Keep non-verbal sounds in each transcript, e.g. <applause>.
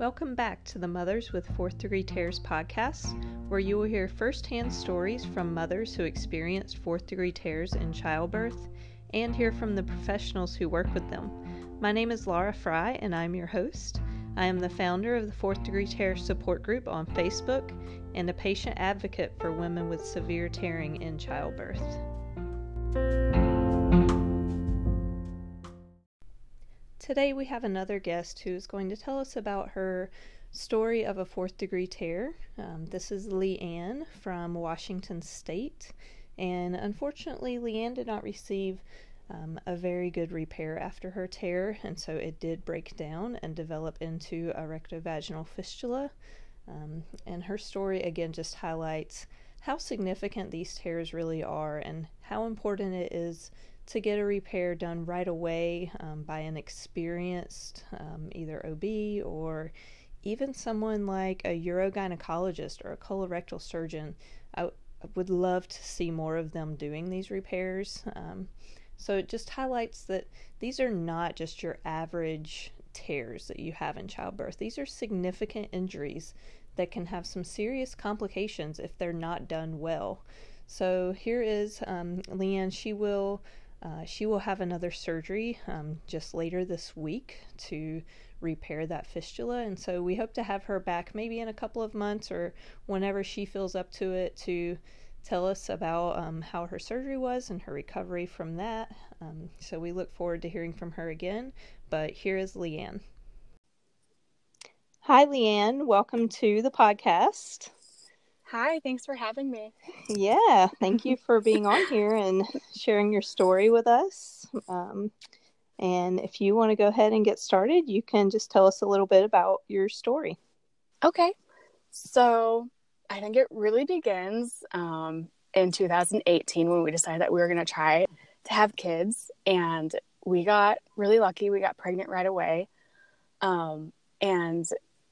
Welcome back to the Mothers with Fourth Degree Tears podcast, where you will hear firsthand stories from mothers who experienced fourth degree tears in childbirth and hear from the professionals who work with them. My name is Laura Fry, and I'm your host. I am the founder of the Fourth Degree Tear Support Group on Facebook and a patient advocate for women with severe tearing in childbirth. Today we have another guest who is going to tell us about her story of a fourth degree tear. Um, this is Lianne from Washington State, and unfortunately, Lianne did not receive um, a very good repair after her tear, and so it did break down and develop into a rectovaginal fistula. Um, and her story again just highlights how significant these tears really are and how important it is to get a repair done right away um, by an experienced um, either OB or even someone like a urogynecologist or a colorectal surgeon. I, w- I would love to see more of them doing these repairs. Um, so it just highlights that these are not just your average tears that you have in childbirth. These are significant injuries that can have some serious complications if they're not done well. So here is um, Lianne. She will uh, she will have another surgery um, just later this week to repair that fistula, and so we hope to have her back maybe in a couple of months or whenever she feels up to it to tell us about um, how her surgery was and her recovery from that. Um, so we look forward to hearing from her again. But here is Lianne. Hi, Lianne. Welcome to the podcast. Hi, thanks for having me. Yeah, thank you for being on here and sharing your story with us. Um, and if you want to go ahead and get started, you can just tell us a little bit about your story. Okay. So I think it really begins um, in 2018 when we decided that we were going to try to have kids. And we got really lucky. We got pregnant right away. Um, and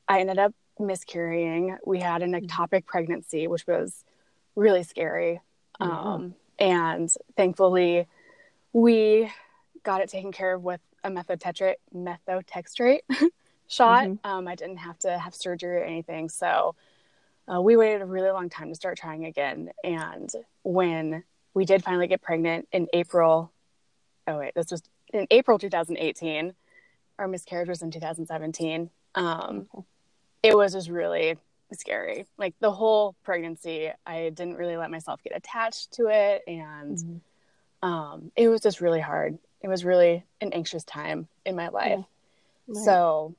I ended up miscarrying. We had an mm-hmm. ectopic pregnancy, which was really scary. Um, and thankfully, we got it taken care of with a methotetrate, methotrexate <laughs> shot. Mm-hmm. Um, I didn't have to have surgery or anything. So uh, we waited a really long time to start trying again. And when we did finally get pregnant in April, oh, wait, this was in April 2018. Our miscarriage was in 2017. Um, okay it was just really scary. Like the whole pregnancy, I didn't really let myself get attached to it. And mm-hmm. um, it was just really hard. It was really an anxious time in my life. Yeah. Right. So,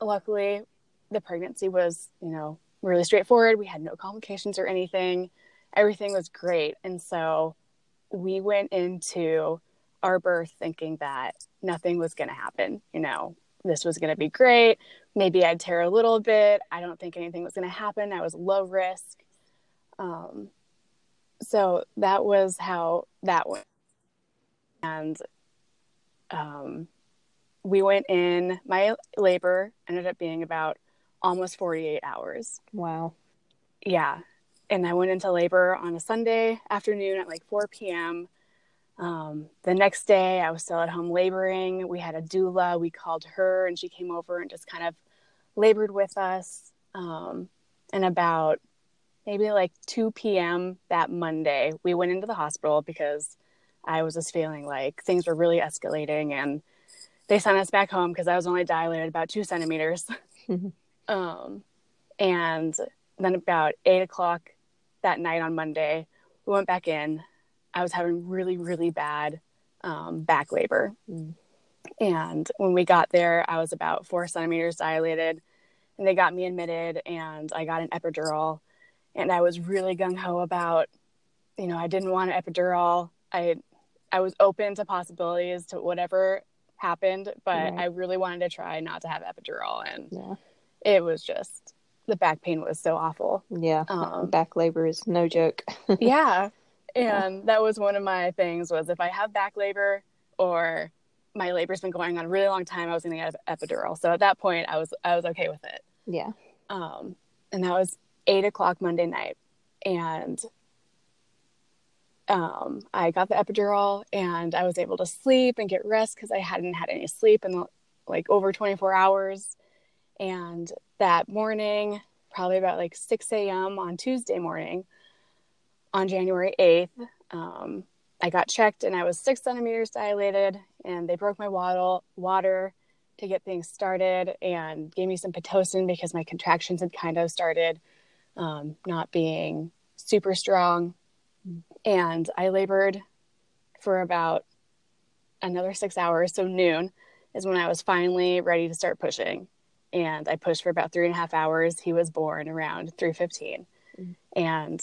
luckily, the pregnancy was, you know, really straightforward. We had no complications or anything. Everything was great. And so we went into our birth thinking that nothing was going to happen. You know, this was going to be great. Maybe I'd tear a little bit. I don't think anything was going to happen. I was low risk. Um, so that was how that went. And um, we went in, my labor ended up being about almost 48 hours. Wow. Yeah. And I went into labor on a Sunday afternoon at like 4 p.m. Um, the next day, I was still at home laboring. We had a doula. We called her, and she came over and just kind of labored with us. Um, and about maybe like 2 p.m. that Monday, we went into the hospital because I was just feeling like things were really escalating. And they sent us back home because I was only dilated about two centimeters. <laughs> um, and then about eight o'clock that night on Monday, we went back in I was having really, really bad um, back labor. Mm. And when we got there, I was about four centimeters dilated. And they got me admitted, and I got an epidural. And I was really gung ho about, you know, I didn't want an epidural. I, I was open to possibilities to whatever happened, but. I really wanted to try not to have epidural. And yeah. it was just the back pain was so awful. Yeah, um, back labor is no joke. <laughs> yeah, and that was one of my things was if I have back labor or my labor's been going on a really long time, I was going to get an epidural. So at that point, I was I was okay with it. Yeah. Um, and that was eight o'clock Monday night, and um, I got the epidural, and I was able to sleep and get rest because I hadn't had any sleep in like over twenty four hours. And that morning, probably about like 6 a.m. on Tuesday morning, on January 8th, um, I got checked and I was six centimeters dilated, and they broke my water, water to get things started and gave me some Pitocin because my contractions had kind of started um, not being super strong. And I labored for about another six hours. So, noon is when I was finally ready to start pushing. And I pushed for about three and a half hours. He was born around 315. Mm-hmm. And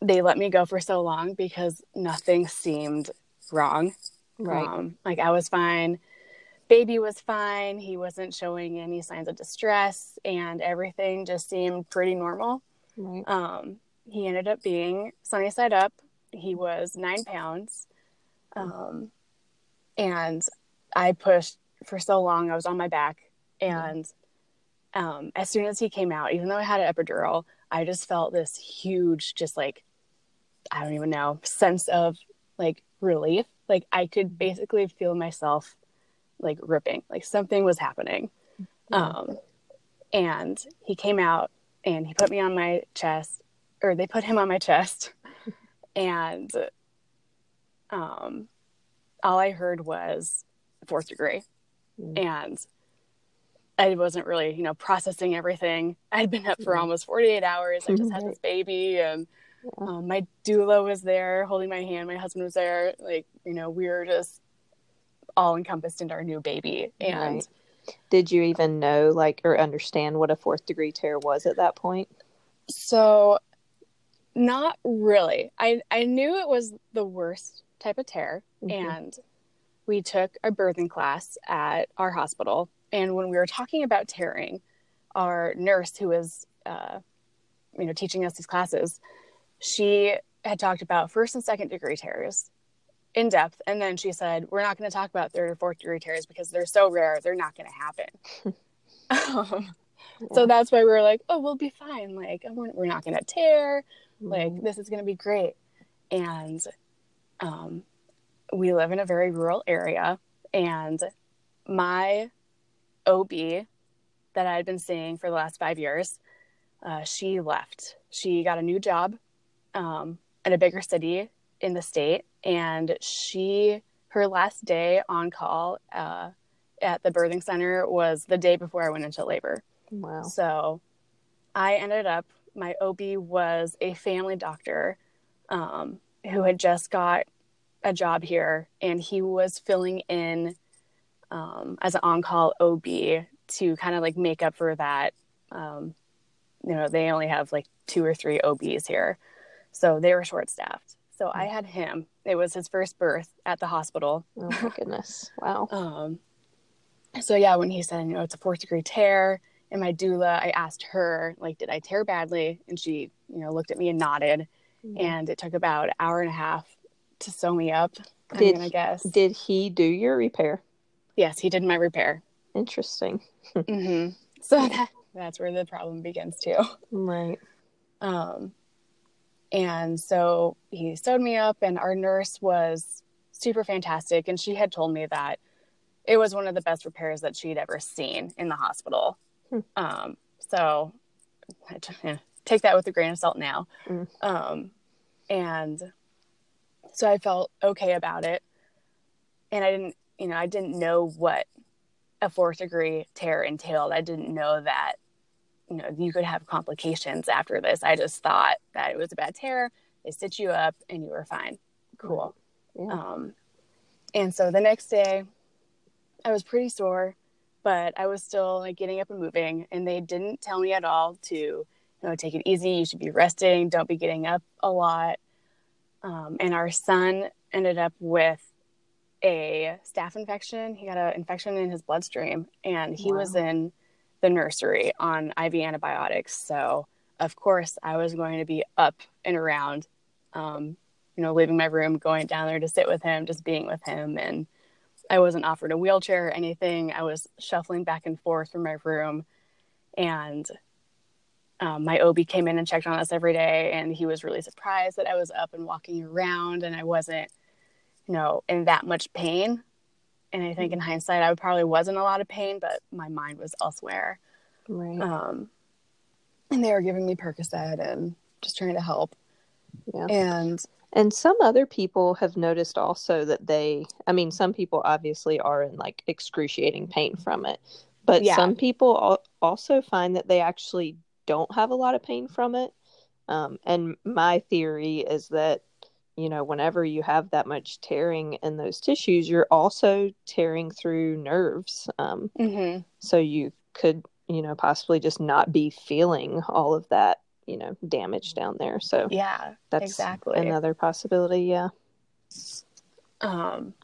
they let me go for so long because nothing seemed wrong. Right. Um, like I was fine. Baby was fine. He wasn't showing any signs of distress, and everything just seemed pretty normal. Right. Um, he ended up being sunny side up. He was nine pounds. Um, and I pushed for so long. I was on my back. And um, as soon as he came out, even though I had an epidural, I just felt this huge, just like I don't even know, sense of like relief. Like I could basically feel myself like ripping, like something was happening. Um, and he came out and he put me on my chest, or they put him on my chest, <laughs> and um, all I heard was fourth degree, mm. and I wasn't really, you know, processing everything. I'd been up for mm. almost 48 hours. I just had this <laughs> baby, and um, my doula was there holding my hand. My husband was there. Like, you know, we were just all encompassed into our new baby. And right. did you even know, like, or understand what a fourth degree tear was at that point? So, not really. I, I knew it was the worst type of tear. Mm-hmm. And we took a birthing class at our hospital. And when we were talking about tearing, our nurse, who was, uh, you know, teaching us these classes, she had talked about first and second degree tears in depth. And then she said, We're not going to talk about third or fourth degree tears because they're so rare, they're not going to happen. <laughs> um, yeah. So that's why we were like, Oh, we'll be fine. Like, we're, not going to tear. Mm-hmm. Like, this is going to be great. And um, we live in a very rural area. And my OB that I had been seeing for the last five years, uh, she left. She got a new job um, in a bigger city in the state, and she her last day on call uh, at the birthing center was the day before I went into labor. Wow! So I ended up my OB was a family doctor um, who had just got a job here, and he was filling in um, as an on-call OB to kind of like make up for that. Um, you know, they only have like two or three OBs here. So they were short staffed. So I had him. It was his first birth at the hospital. Oh my <laughs> goodness. Wow. um, so yeah, when he said, you know, it's a fourth degree tear, and my doula, I asked her, like, did I tear badly? And she, you know, looked at me and nodded. Mm-hmm. And it took about an hour and a half to sew me up. Did, I guess. Did he do your repair? Yes, he did my repair. Interesting. mm-hmm. <laughs> So that, that's where the problem begins too. Right. Um, and so he sewed me up, and our nurse was super fantastic. And she had told me that it was one of the best repairs that she'd ever seen in the hospital. Hmm. Um, so take that with a grain of salt now. Mm. Um, and so I felt okay about it. And I didn't, you know, I didn't know what a fourth degree tear entailed. I didn't know that you know you could have complications after this. I just thought that it was a bad tear. They stitch you up and you were fine. Cool. Yeah. um and so the next day i was pretty sore but i was still like getting up and moving. And they didn't tell me at all to you know take it easy. You should be resting. Don't be getting up a lot. Um, and our son ended up with a staph infection. He got an infection in his bloodstream and he wow. was in the nursery on IV antibiotics. So, of course, I was going to be up and around, um, you know, leaving my room, going down there to sit with him, just being with him. And I wasn't offered a wheelchair or anything. I was shuffling back and forth from my room. And um, my OB came in and checked on us every day. And he was really surprised that I was up and walking around and I wasn't, you know, in that much pain and I think in hindsight, I probably was in a lot of pain, but my mind was elsewhere. Right. Um, and they were giving me Percocet and just trying to help. Yeah. And And some other people have noticed also that they, I mean, some people obviously are in like excruciating pain from it, but Yeah. some people also find that they actually don't have a lot of pain from it. Um, and my theory is that, you know, whenever you have that much tearing in those tissues, you're also tearing through nerves. Um, mhm. so you could, you know, possibly just not be feeling all of that, you know, damage down there. So yeah, that's exactly. another possibility. Yeah. Um,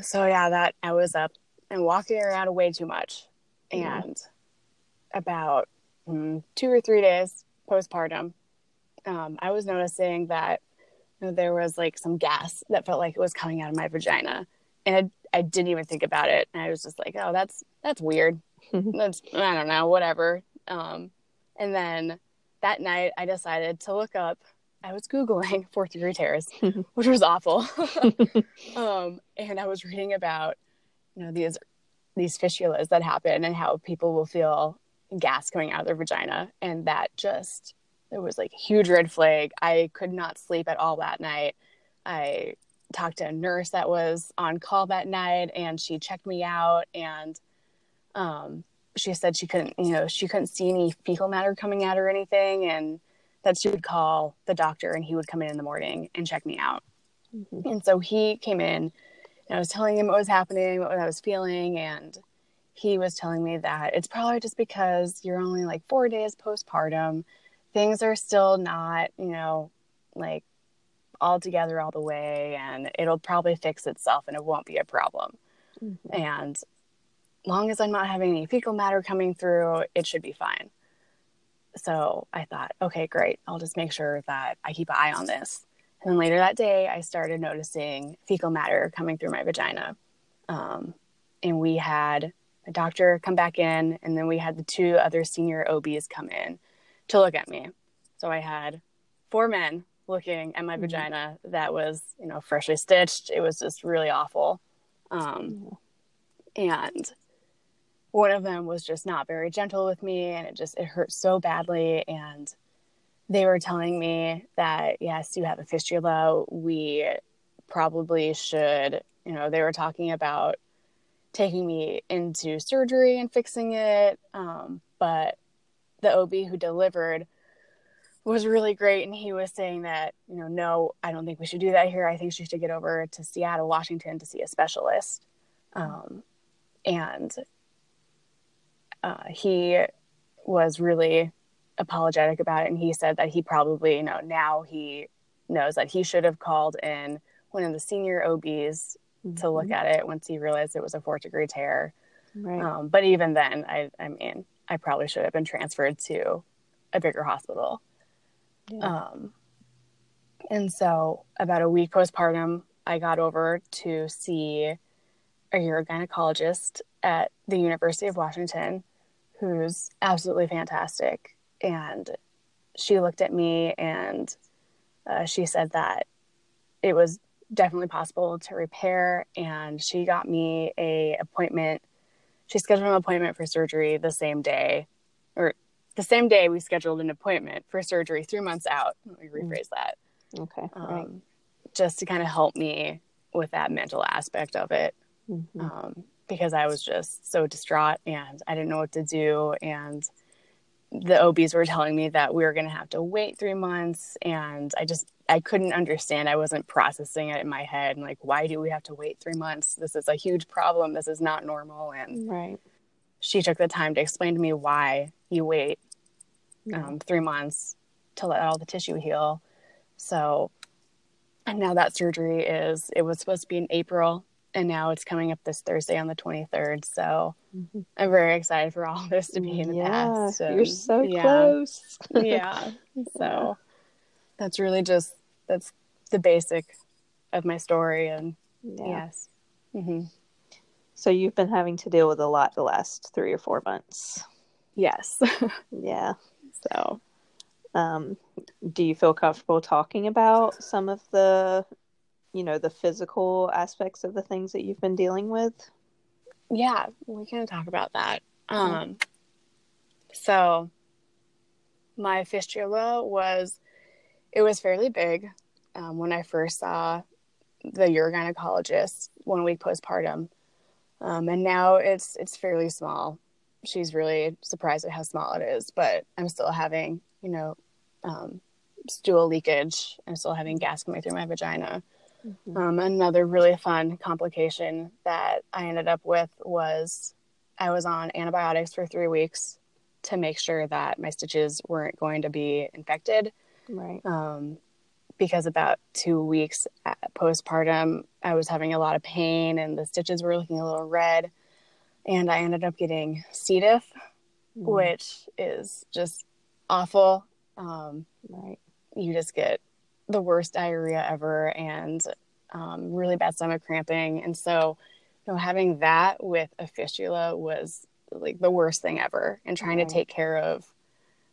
so yeah, that I was up and walking around way too much, Yeah. and about mm, two or three days postpartum, um, I was noticing that there was like some gas that felt like it was coming out of my vagina, and I, I didn't even think about it. And I was just like, oh, that's that's weird. <laughs> that's I don't know, whatever. Um, and then that night, I decided to look up. I was googling <laughs> fourth degree tears, <laughs> which was awful. um, and I was reading about you know these these fistulas that happen and how people will feel gas coming out of their vagina, and that just it was like a huge red flag. I could not sleep at all that night. I talked to a nurse that was on call that night, and she checked me out, and um, she said she couldn't, you know, she couldn't see any fecal matter coming out or anything, and that she would call the doctor, and he would come in in the morning and check me out. Mhm. And so he came in and I was telling him what was happening, what I was feeling, and he was telling me that it's probably just because you're only like four days postpartum. Things are still not, you know, like all together all the way, and it'll probably fix itself and it won't be a problem. Mhm. And long as I'm not having any fecal matter coming through, it should be fine. So I thought, okay, great. I'll just make sure that I keep an eye on this. And then later that day, I started noticing fecal matter coming through my vagina. Um, and we had a doctor come back in, and then we had the two other senior OBs come in to look at me. So I had four men looking at my Mhm. vagina that was, you know, freshly stitched. It was just really awful. Um, and one of them was just not very gentle with me and it just it hurt so badly and they were telling me that yes you have a fistula we probably should you know they were talking about taking me into surgery and fixing it um, but the ob who delivered was really great. And he was saying that you know no i don't think we should do that here. I think she should get over to seattle washington to see a specialist. Um, and uh, he was really apologetic about it. And he said that he probably you know now he knows that he should have called in one of the senior obs to look Mhm. at it once he realized it was a fourth degree tear. Right. um, but even then I, I mean i probably should have been transferred to a bigger hospital Yeah. um, and so, about a week postpartum, I got over to see a urogynecologist at the University of Washington, who's absolutely fantastic. And she looked at me and uh, she said that it was definitely possible to repair. And she got me a appointment. She scheduled an appointment for surgery the same day, or the same day we scheduled an appointment for surgery three months out. Let me rephrase that. okay. Um, right. Just to kind of help me with that mental aspect of it. Mhm. Um, because I was just so distraught and I didn't know what to do. And the OBs were telling me that we were going to have to wait three months. And I just, I couldn't understand. I wasn't processing it in my head. And like, why do we have to wait three months? This is a huge problem. This is not normal. And Right. she took the time to explain to me why you wait Yeah. um, three months to let all the tissue heal. So, and now that surgery is, it was supposed to be in April, and now it's coming up this Thursday on the 23rd. So Mhm. I'm very excited for all <laughs> this to be in the yeah, past. You're so yeah, close. <laughs> <laughs> yeah. So that's really just, that's the basic of my story. And Yeah. yes. hmm So you've been having to deal with a lot the last three or four months. Yes. Yeah. so Um, do you feel comfortable talking about some of the, you know, the physical aspects of the things that you've been dealing with? yeah, we can talk about that. Um, So my fistula was it was fairly big um, when I first saw the urogynecologist one week postpartum, um, and now it's it's fairly small. She's really surprised at how small it is, but I'm still having you know um, stool leakage. I'm still having gas coming through my vagina. Mm-hmm. Um, another really fun complication that I ended up with was I was on antibiotics for three weeks to make sure that my stitches weren't going to be infected. Right. Um, because about two weeks postpartum, I was having a lot of pain and the stitches were looking a little red. And I ended up getting C. diff, mm. which is just awful. Um, right. You just get the worst diarrhea ever and um, really bad stomach cramping. And so, you know, having that with a fistula was like the worst thing ever. And trying to take care of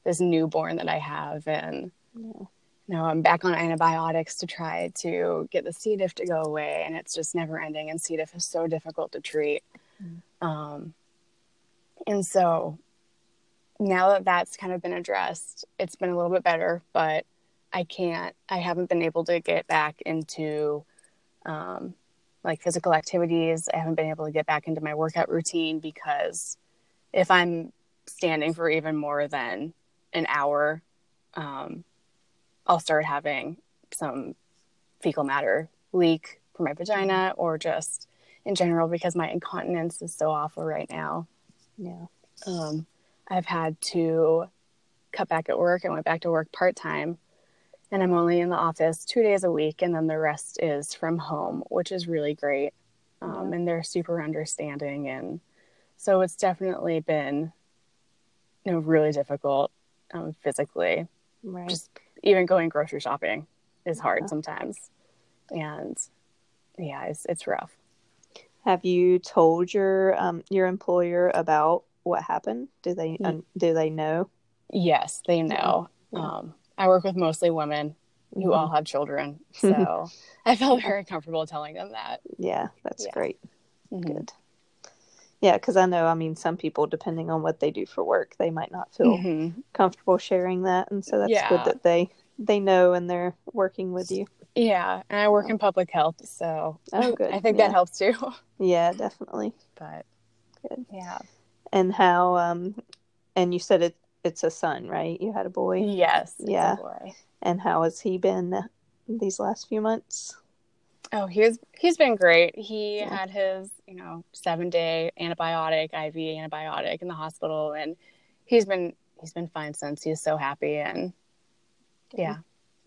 this newborn that I have. And, yeah. you know, I'm back on antibiotics to try to get the C. diff to go away. And it's just never ending. And C. diff is so difficult to treat. Mm. Um, and so now that that's kind of been addressed, it's been a little bit better, but I can't, I haven't been able to get back into um, like physical activities. I haven't been able to get back into my workout routine because if I'm standing for even more than an hour, um, I'll start having some fecal matter leak from my vagina or just in general because my incontinence is so awful right now. Yeah. Um, I've had to cut back at work. I went back to work part time and I'm only in the office two days a week, and then the rest is from home, which is really great. Um, yeah. And they're super understanding, and so it's definitely been, you know, really difficult um, physically. Right. Just even going grocery shopping is hard yeah. sometimes, and yeah, it's it's rough. Have you told your um, your employer about what happened? Do they um, do they know? Yes, they know. Yeah. Um, I work with mostly women who mm-hmm. all have children. <laughs> So I felt very comfortable telling them that. Yeah, that's yeah. great. Mm-hmm. Good. Yeah, because I know, I mean, some people, depending on what they do for work, they might not feel mm-hmm. comfortable sharing that. And so that's yeah. good that they they know and they're working with you. Yeah, and I work in public health, so oh, <laughs> good. I think yeah. that helps too. Yeah, definitely. <laughs> But good. Yeah. And how? Um, and you said it it's a son, right? You had a boy. Yes. yeah. And how has he been these last few months? Oh, he's he's been great. He yeah. had his, you know, seven day antibiotic, IV antibiotic in the hospital, and he's been he's been fine since. He's so happy, and yeah,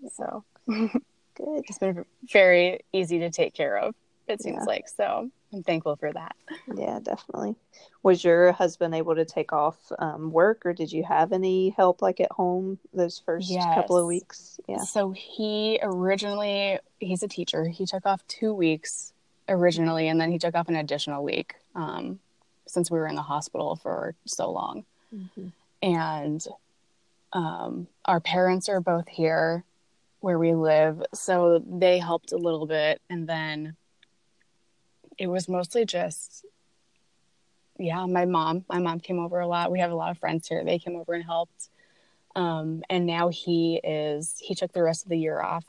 yeah. so <laughs> good. It's been very easy to take care of. It seems yeah. like so. I'm thankful for that. Yeah, definitely. Was your husband able to take off um, work, or did you have any help, like at home, those first yes. couple of weeks? Yeah. So he originally, he's a teacher. He took off two weeks originally, and then he took off an additional week um, since we were in the hospital for so long. Mm-hmm. And um, our parents are both here where we live, so they helped a little bit, and then it was mostly just yeah my mom my mom came over a lot. We have a lot of friends here. They came over and helped. Um, and now he is he took the rest of the year off.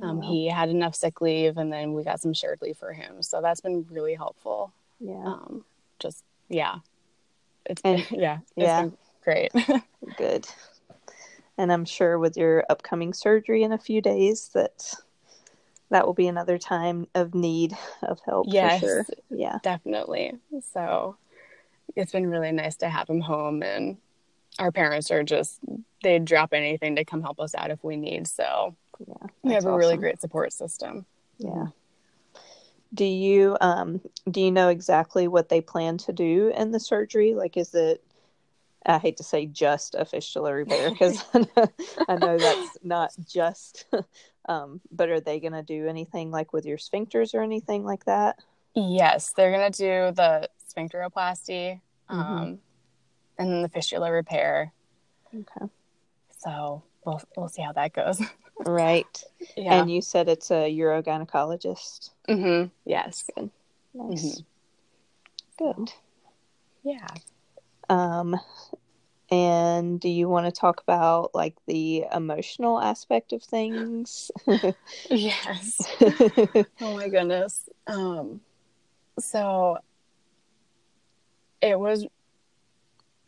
Um, oh, wow. he had enough sick leave and then we got some shared leave for him. So that's been really helpful. Yeah. Um, just yeah. It's and, been, <laughs> yeah it's yeah. been great. <laughs> Good. And i'm sure with your upcoming surgery in a few days that that will be another time of need of help yes, sure. Yeah. Definitely. So it's been really nice to have him home and our parents are just they'd drop anything to come help us out if we need. So yeah, we have a awesome. really great support system. Yeah. Do you um do you know exactly what they plan to do in the surgery? Like is it I hate to say just a fistula repair because <laughs> I know that's not just um, but are they going to do anything like with your sphincters or anything like that? Yes, they're going to do the sphincteroplasty mm-hmm. um, and then the fistula repair. Okay. So we'll we'll see how that goes. <laughs> right. Yeah. And you said it's a urogynecologist. Mm-hmm. Yes. Good. Nice. Mm-hmm. Good. Yeah. Um, And do you want to talk about like the emotional aspect of things? yes. <laughs> oh my goodness. Um, so it was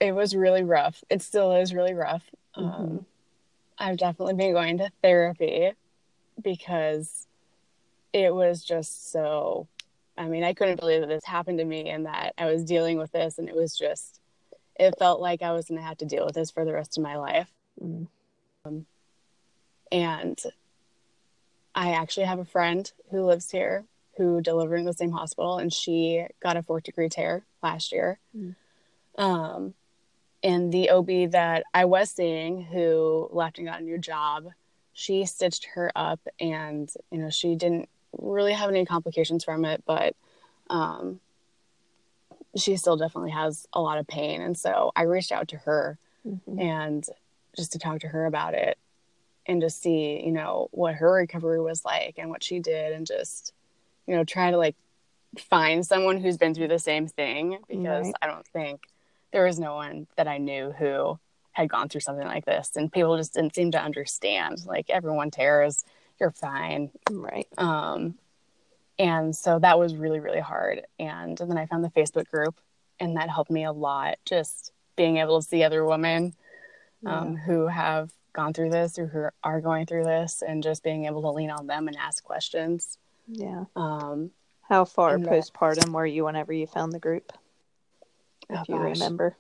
it was really rough. It still is really rough. Um, mm-hmm. I've definitely been going to therapy because it was just so I mean, I couldn't believe that this happened to me and that I was dealing with this and it was just it felt like I was going to have to deal with this for the rest of my life. Mm. Um, and I actually have a friend who lives here who delivered in the same hospital, and she got a fourth degree tear last year. Mm. Um, and the OB that I was seeing, who left and got a new job, she stitched her up, and you know she didn't really have any complications from it, but um, she still definitely has a lot of pain. And so I reached out to her mm-hmm. and just to talk to her about it and to see, you know, what her recovery was like and what she did and just, you know, try to like find someone who's been through the same thing because right. I don't think there was no one that I knew who had gone through something like this and people just didn't seem to understand. Like everyone tears, you're fine. Right. Um and so that was really really hard. And, and then i found the facebook group and that helped me a lot just being able to see other women um, yeah. who have gone through this or who are going through this and just being able to lean on them and ask questions. Yeah. Um, how far postpartum were you whenever you found the group? If oh, you gosh. remember.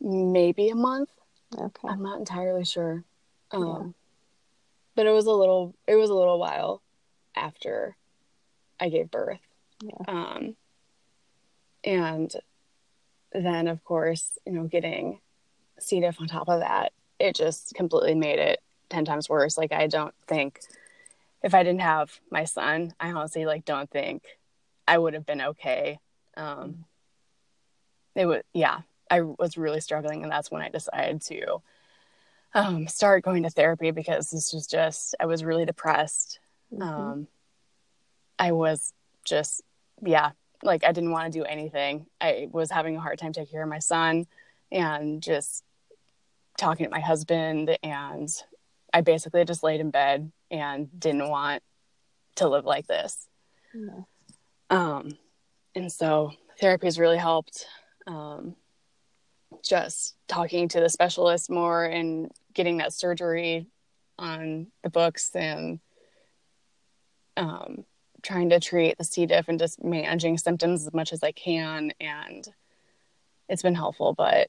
Maybe a month. Okay. I'm not entirely sure. Um, yeah. but it was a little it was a little while after I gave birth. Yeah. Um, and then, of course, you know, getting C. diff on top of that, it just completely made it 10 times worse. Like, I don't think if I didn't have my son, I honestly like don't think I would have been okay. Um, it was, yeah, I was really struggling. And that's when I decided to um, start going to therapy because this was just, I was really depressed. Mm-hmm. Um, I was just, yeah, like I didn't want to do anything. I was having a hard time taking care of my son and just talking to my husband. And I basically just laid in bed and didn't want to live like this. No. Um, and so therapy has really helped. Um, just talking to the specialist more and getting that surgery on the books and um, trying to treat the C. diff and just managing symptoms as much as I can. And it's been helpful, but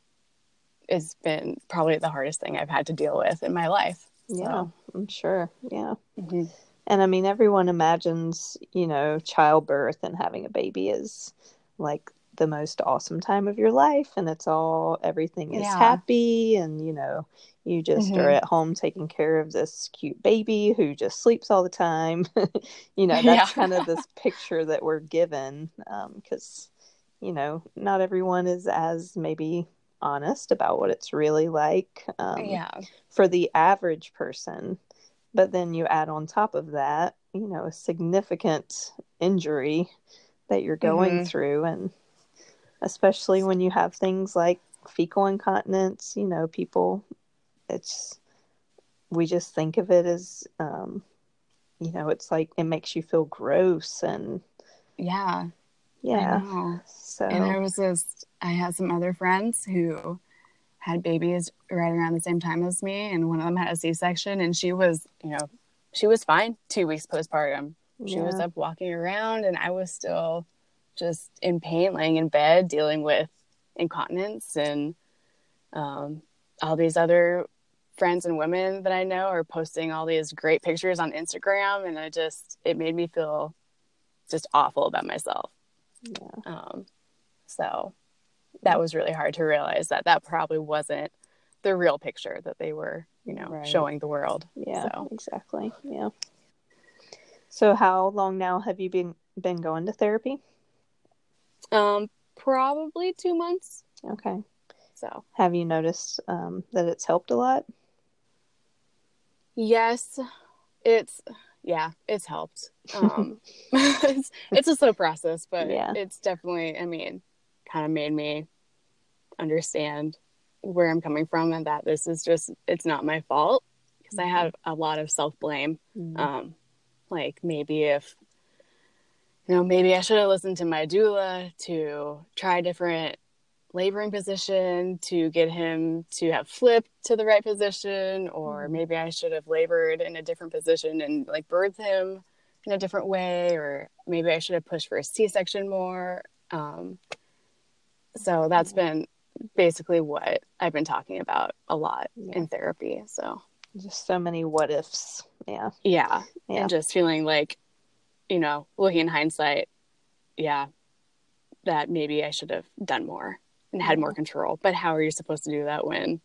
it's been probably the hardest thing I've had to deal with in my life. So. Yeah, I'm sure. Yeah. Mm-hmm. And I mean, everyone imagines, you know, childbirth and having a baby is like the most awesome time of your life and it's all everything is yeah. happy and you know you just mm-hmm. are at home taking care of this cute baby who just sleeps all the time <laughs> you know that's yeah. kind of this picture that we're given because um, you know not everyone is as maybe honest about what it's really like um, yeah for the average person but then you add on top of that you know a significant injury that you're going mm-hmm. through and especially when you have things like fecal incontinence. You know, people, it's, we just think of it as, um, you know, it's like it makes you feel gross and, yeah. Yeah. So, and there was this, I had some other friends who had babies right around the same time as me, and one of them had a C section, and she was, you know, she was fine two weeks postpartum. She yeah. was up walking around, and I was still just in pain, laying in bed, dealing with incontinence, and um, all these other friends and women that I know are posting all these great pictures on Instagram, and I just it made me feel just awful about myself. Yeah. Um, so that was really hard to realize that that probably wasn't the real picture that they were, you know, right. showing the world. Yeah, so. exactly. Yeah. So how long now have you been been going to therapy? Um, probably two months. Okay. So, have you noticed um, that it's helped a lot? Yes, it's yeah, it's helped. Um, <laughs> <laughs> it's, it's a slow process, but yeah. it's definitely. I mean, kind of made me understand where I'm coming from and that this is just it's not my fault because I have a lot of self blame. Mhm. Um, like maybe if you know maybe I should have listened to my doula to try different laboring position to get him to have flipped to the right position or Mhm. maybe I should have labored in a different position and like birthed him in a different way or maybe I should have pushed for a C-section more um, so that's been basically what I've been talking about a lot Yeah. in therapy so Just so many what ifs. Yeah. yeah. Yeah. and just feeling like you know looking in hindsight yeah that maybe i should have done more and had more control but how are you supposed to do that when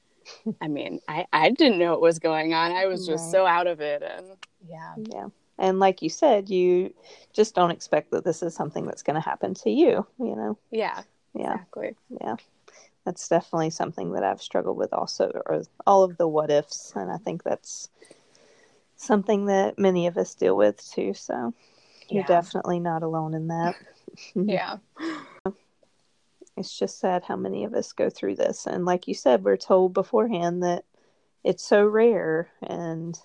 i mean i i didn't know what was going on i was just Right. so out of it and yeah Yeah. And like you said, you just don't expect that this is something that's going to happen to you, you know? yeah Yeah. exactly Yeah. That's definitely something that I've struggled with also, or all of the what ifs. And I think that's something that many of us deal with too. So you're Yeah. definitely not alone in that. <laughs> yeah It's just sad how many of us go through this. And like you said, we're told beforehand that it's so rare. And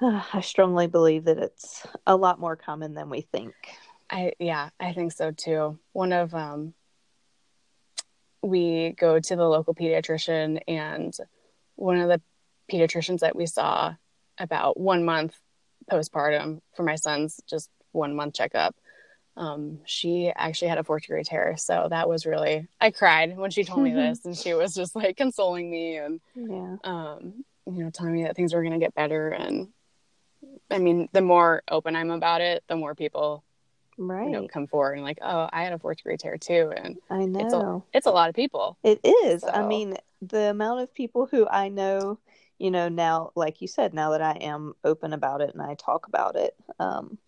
uh, I strongly believe that it's a lot more common than we think. i yeah i think so too one of um we go to the local pediatrician and one of the pediatricians that we saw about one month postpartum for my son's just one month checkup um, she actually had a fourth degree tear so that was really i cried when she told me <laughs> this and she was just like consoling me and Yeah. um, you know telling me that things were going to get better and i mean the more open i'm about it the more people Right. you know come forward and like oh i had a fourth degree tear too and I know. it's a, it's a lot of people It is. I mean, the amount of people who I know, you know, now, like you said, now that I am open about it and I talk about it, um,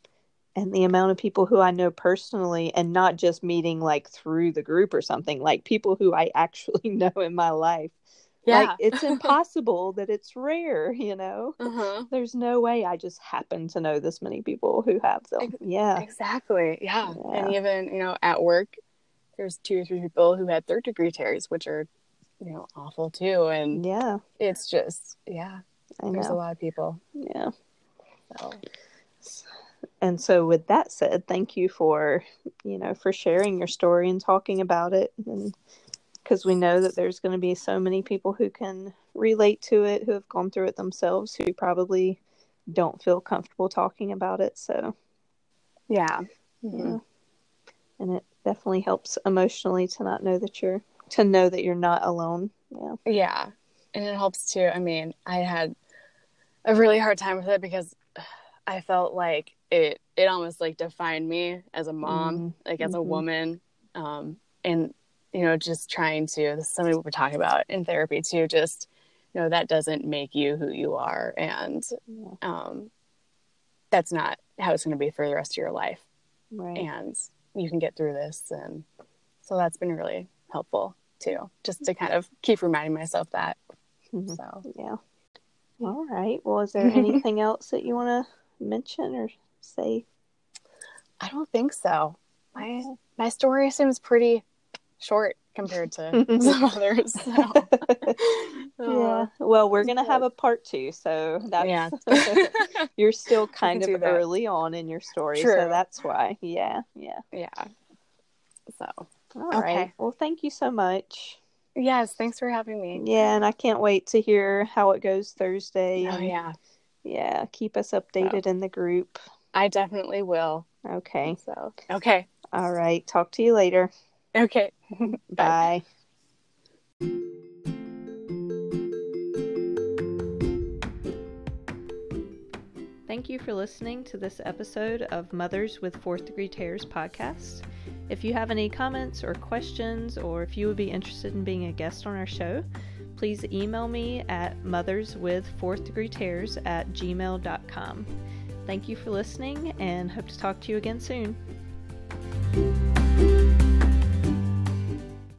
and the amount of people who I know personally and not just meeting like through the group or something, like people who I <laughs> actually know in my life. yeah Like, it's <laughs> impossible that it's rare, you know? uh-huh. There's no way I just happen to know this many people who have them. Yeah. exactly yeah. and even you know at work there's two or three people who had third degree tears which are you know awful too. And Yeah. it's just yeah I there's a lot of people. Yeah. so. And so with that said thank you for you know for sharing your story and talking about it. And because we know that there's going to be so many people who can relate to it who have gone through it themselves who probably don't feel comfortable talking about it. So yeah. yeah. Mm-hmm. And it definitely helps emotionally to not know that you're to know that you're not alone yeah Yeah. And it helps too. I mean, I had a really hard time with it because I felt like it it almost like defined me as a mom, Mhm. like as a Mhm. woman. Um and you know, just trying to this is something we were talking about in therapy too, just you know, that doesn't make you who you are and yeah um that's not how it's gonna be for the rest of your life. right And you can get through this and so that's been really helpful too. Just to kind of keep reminding myself that. Mhm. So yeah all right well is there anything else that you want to mention or say I don't think so. My my story seems pretty short compared to <laughs> some others. So. <laughs> yeah. Well, we're gonna have a part two, so that's yeah. <laughs> you're still kind of early on in your story, True. so that's why. Yeah, yeah. yeah. So All right. Okay. Well, thank you so much. yes, thanks for having me. Yeah, and I can't wait to hear how it goes Thursday. Oh yeah, yeah. Keep us updated in the group. I definitely will. Okay. So okay, All right. Talk to you later. okay. <laughs> Bye. Thank you for listening to this episode of Mothers with Fourth Degree Tears podcast. If you have any comments or questions, or if you would be interested in being a guest on our show, please email me at motherswithfourthdegreetears at gmail.com. Thank you for listening and hope to talk to you again soon.